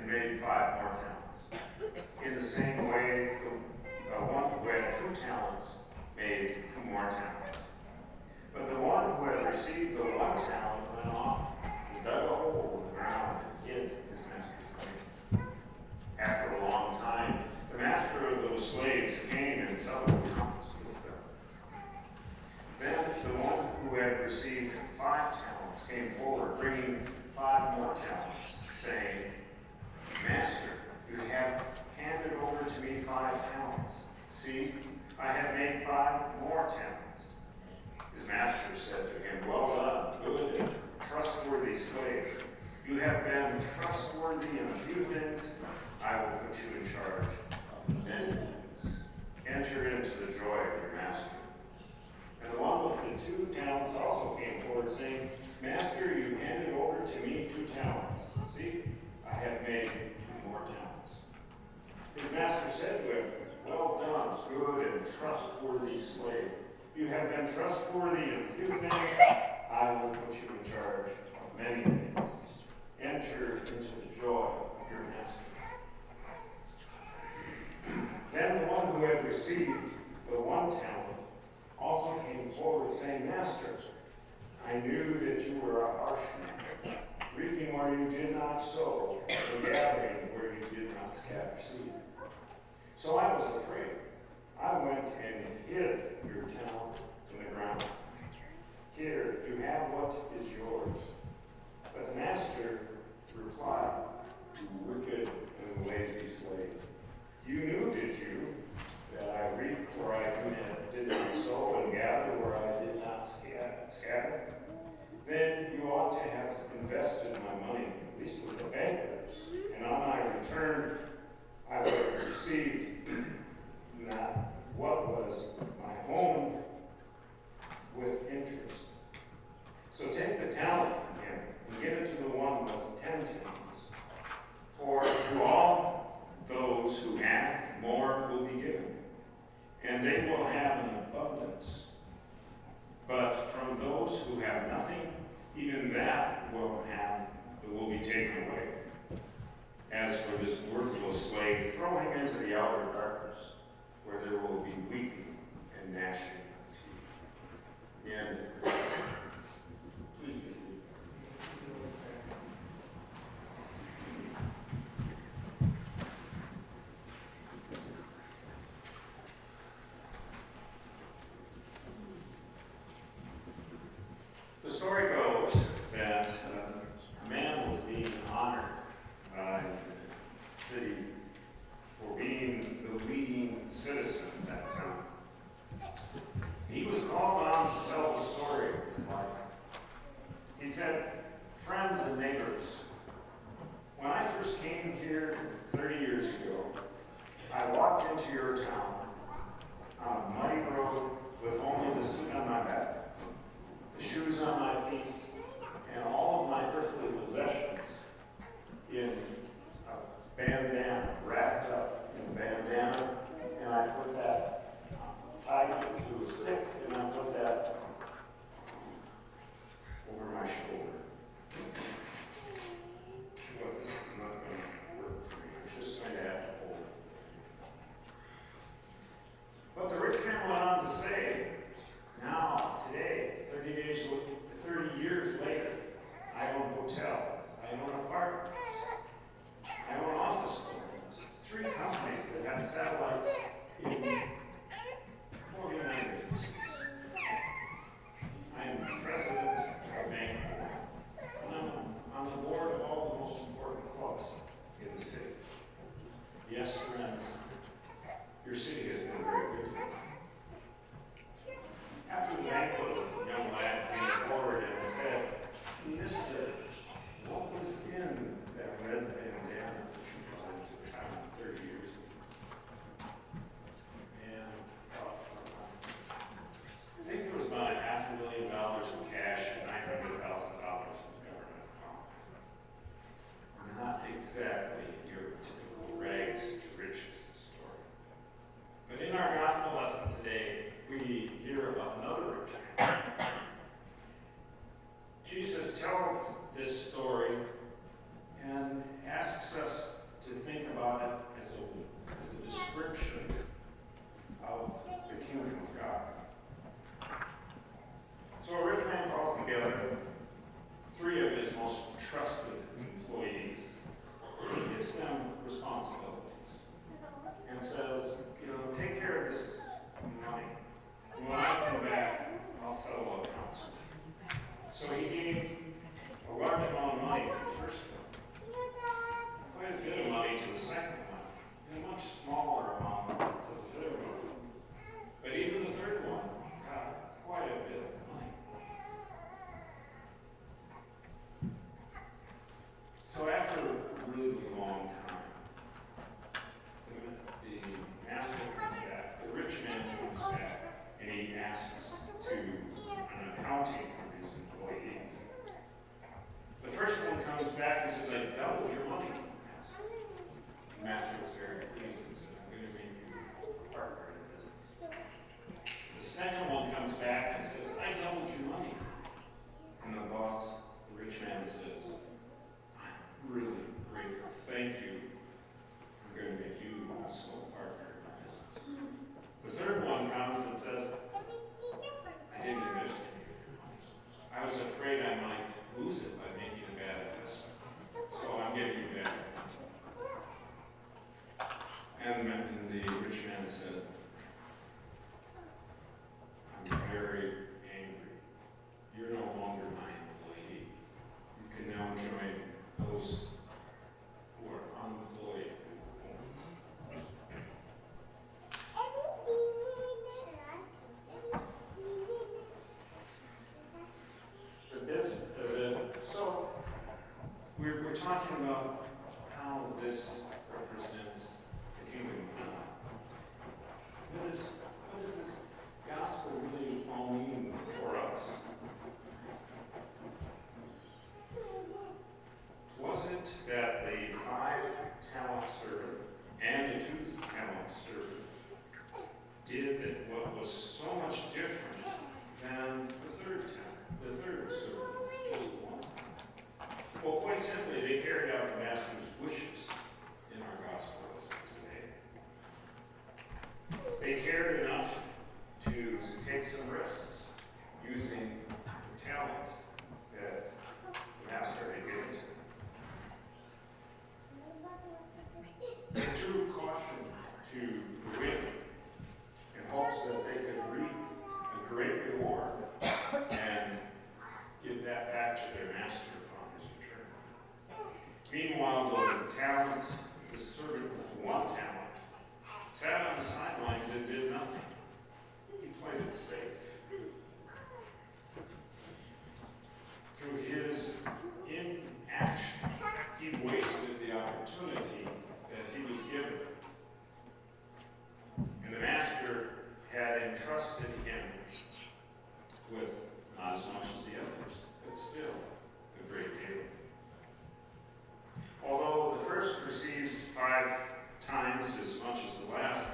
and made five more talents. In the same way, the uh, one who had two talents made two more talents. But the one who had received the one talent went off and dug a hole in the ground and hid his master's money. After a long time, the master of those slaves came and settled accounts with them. Then the one who had received five talents came forward, bringing five more talents, saying, Master, you have handed over to me five talents. See, I have made five more talents. His master said to him, Well done, good and trustworthy slave. You have been trustworthy in a few things. I will put you in charge of many things. Enter into the joy of your master. And along with the two talents also came forward, saying, Master, you handed over to me two talents. See, I have made two more talents. His master said to him, Well done, good and trustworthy slave. You have been trustworthy in a few things. I will put you in charge of many things. Enter into the joy of your master. Then the one who had received the one talent also came forward, saying, Master, I knew that you were a harsh man, reaping where you did not sow, and gathering where you did not scatter seed. So I was afraid. I went and hid your talent in the ground. Here, you have what is yours. But the master replied, wicked and lazy slave. You knew, did you, that I reap where I did not sow and gather where I did not scatter? Then you ought to have invested my money, at least with the bankers, and on my return I would have received not what was my own with interest. So take the talent from him and give it to the one with ten talents. For to all those who have, more will be given, and they will have those who have nothing, even that will have will be taken away. As for this worthless slave, throw him into the outer darkness, where there will be weeping and gnashing of teeth. And please be seated. The story goes that uh, a man was being honored by the city for being the leading citizen at that time. He was called on to tell the story of his life. He said, Friends and neighbors, when I first came here 30 years ago, I walked into your town uh, on a muddy road with only the suit on my back, the shoes on my feet, and all of my earthly possessions in a bandana, wrapped up in a bandana, and I put that, uh, tied it to a stick, and I put that over my shoulder. most trusted employees, he gives them responsibilities and says, you know, take care of this money. When I come back, I'll settle accounts with you. So he gave a large amount money. And the boss nothing. He played it safe. Through his inaction, he wasted the opportunity that he was given. And the master had entrusted him with not as much as the others, but still a great deal. Although the first receives five times as much as the last,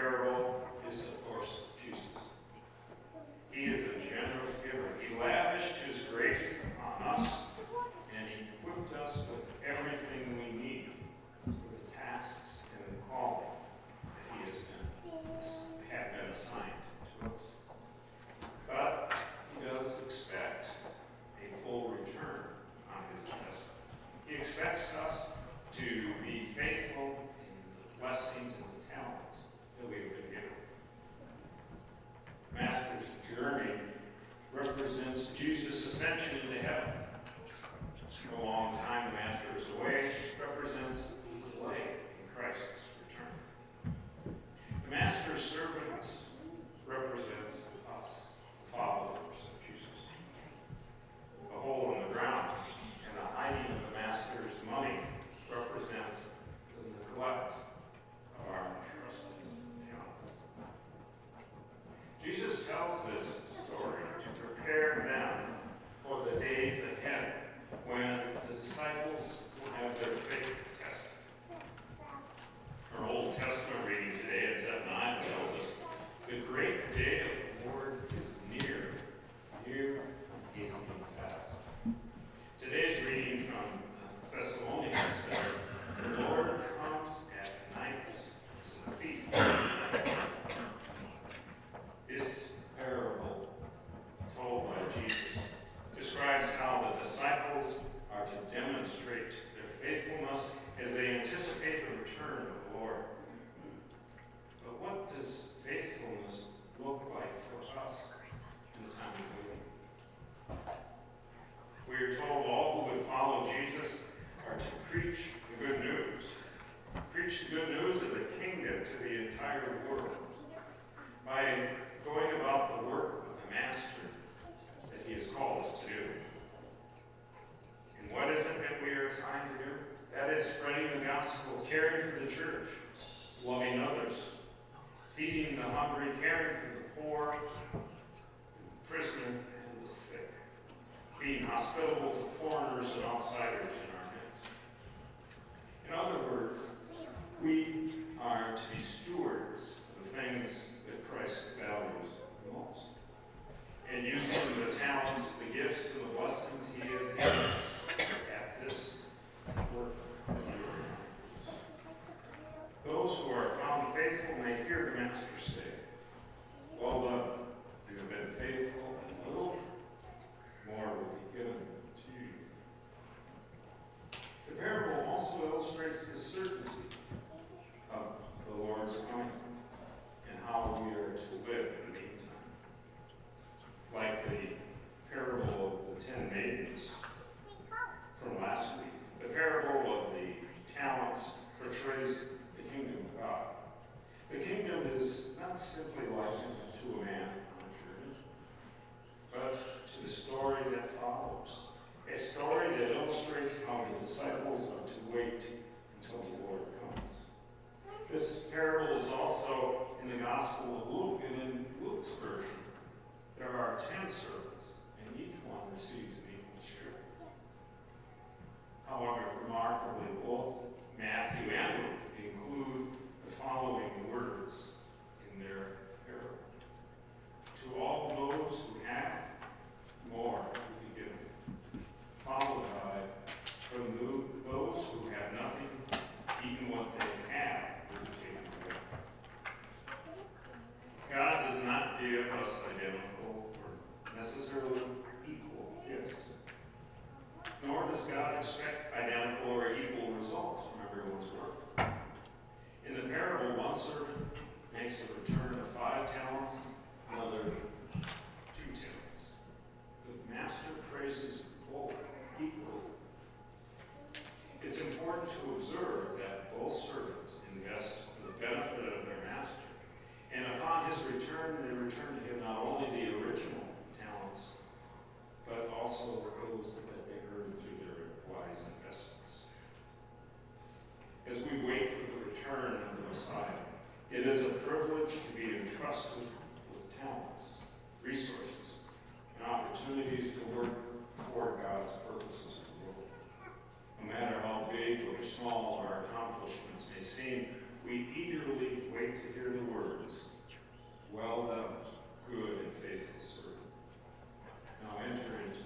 prepare essentially preach the good news of the kingdom to the entire world by going about the work of the Master that he has called us to do. And what is it that we are assigned to do? That is spreading the gospel, caring for the church, loving others, feeding the hungry, caring for the poor, the prisoner, and the sick, being hospitable to foreigners and outsiders, disciples are to wait until the Lord comes. This parable is also in the Gospel of Luke and in Luke's version. There are ten servants, and each one receives an equal share. However, remarkably, both Matthew and Luke include the following words in their small our accomplishments may seem, we eagerly wait to hear the words, Well done, good and faithful servant. Now enter into